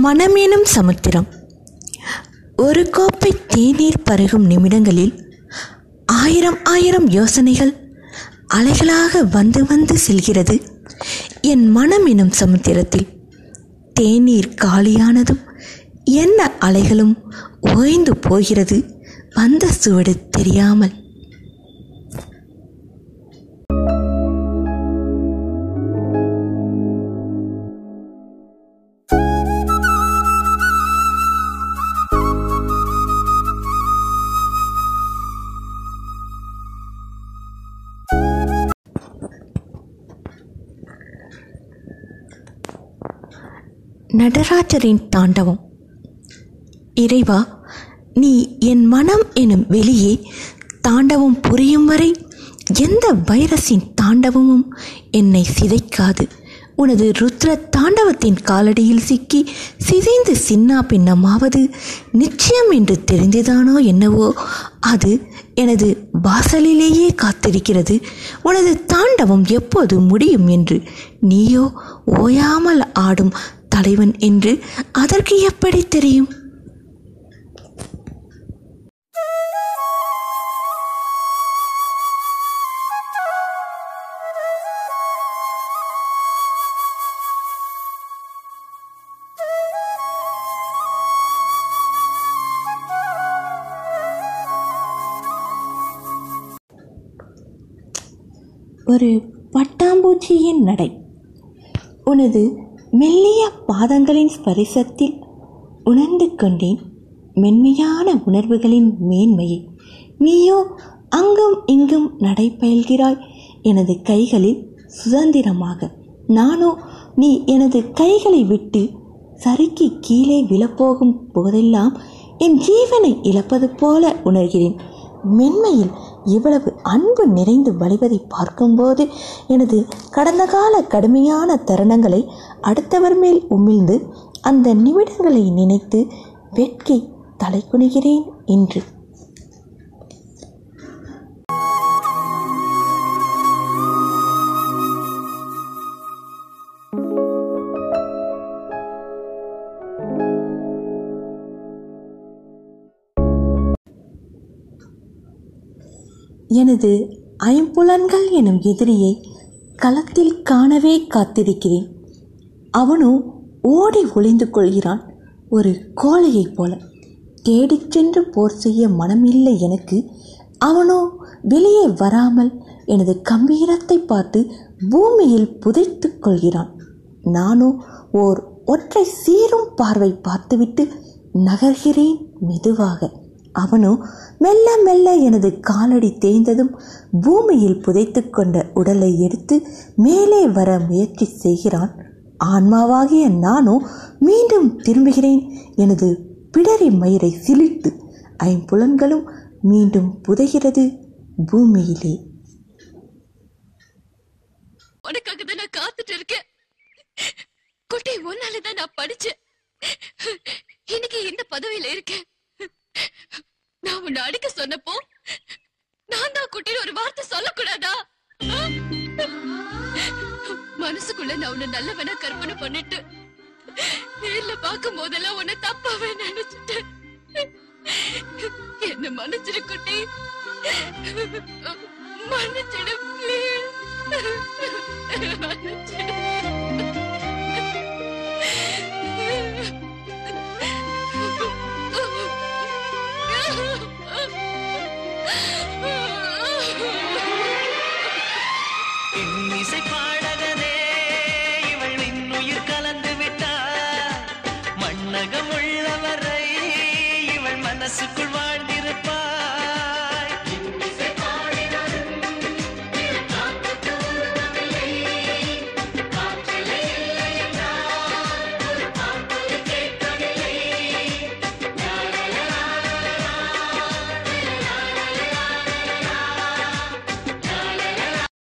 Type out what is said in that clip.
மனமேனும் சமுத்திரம். ஒரு கோப்பை தேநீர் பருகும் நிமிடங்களில் ஆயிரம் ஆயிரம் யோசனைகள் அலைகளாக வந்து வந்து செல்கிறது. என் மனம் எனும் சமுத்திரத்தில் தேநீர் காலியானதும் என்ன அலைகளும் ஓய்ந்து போகிறது? வந்த சுவடு தெரியாமல். நடராஜரின் தாண்டவம். இறைவா நீ என் மனம் எனும் வெளியே தாண்டவம் புரியும் வரை எந்த வைரஸின் தாண்டவமும் என்னை சிதைக்காது. உனது ருத்ர தாண்டவத்தின் காலடியில் சிக்கி சிதைந்து சின்னா பின்னமாவது நிச்சயம் என்று தெரிந்ததானோ என்னவோ அது எனது வாசலிலேயே காத்திருக்கிறது. உனது தாண்டவம் எப்போது முடியும் என்று நீயோ ஓயாமல் ஆடும் தலைவன் என்று அதற்கு எப்படி தெரியும்? ஒரு பட்டாம்பூச்சியின் நடை. உனது மெல்லிய பாதங்களின் ஸ்பரிசத்தில் உணர்ந்து கொண்டேன். மென்மையான உணர்வுகளின் மேன்மையை. நீயோ அங்கும் இங்கும் நடைபயில்கிறாய் எனது கைகளில் சுதந்திரமாக. நானோ நீ எனது கைகளை விட்டு சறுக்கி கீழே விழப்போகும் போதெல்லாம் என் ஜீவனை இழப்பது போல உணர்கிறேன். மென்மையில் இவ்வளவு அன்பு நிறைந்து வழிவதை பார்க்கும்போது எனது கடந்த கால கடுமையான தருணங்களை அடுத்தவர் மேல் உமிழ்ந்து அந்த நிமிடங்களை நினைத்து வெட்கி தலை குனிகிறேன் என்று எனது ஐம்புலன்கள் எனும் எதிரியை களத்தில் காணவே காத்திருக்கிறேன். அவனோ ஓடி ஒளிந்து கொள்கிறான். ஒரு கோழையைப் போல. தேடிச் சென்று போர் செய்ய மனமில்லை எனக்கு. அவனோ வெளியே வராமல் எனது கம்பீரத்தை பார்த்து பூமியில் புதைத்து கொள்கிறான். நானோ ஓர் ஒற்றை சீரும் பார்வை பார்த்துவிட்டு நகர்கிறேன் மெதுவாக. அவனோ மெல்ல மெல்ல எனது காலடி தேய்ந்ததும் பூமியில் புதைத்து கொண்ட உடலை எடுத்து மேலே வர முயற்சி செய்கிறான். ஆன்மாவாகிய நானோ மீண்டும் திரும்புகிறேன். எனது பிடரி மயிரை சிலிட்டு ஐம்புலன்களும் மீண்டும் புதைகிறது பூமியிலே. உனக்காக தான் நான் காத்துட்டு இருக்கேன். குட்டி உன்னால தான் நான் படிச்சேன். இன்னைக்கு இந்த பதவியில இருக்கேன்? நான் உன்னை அடிக்க சொன்னப்போ நான் தான் குட்டின்னு ஒரு வார்த்தை சொல்லக்கூடாதா? மனசுக்குள்ள நான் உன்னை நல்லவனா கற்பனை பண்ணிட்டு நேர்ல பார்க்கும் போதெல்லாம் உன்னை தப்பாவே நினைச்சிட்டேன். என்ன மன்னிச்சிரு குட்டி. மன்னிச்சிடு பிளீஸ் மன்னிச்சிடு. மனசுக்குள்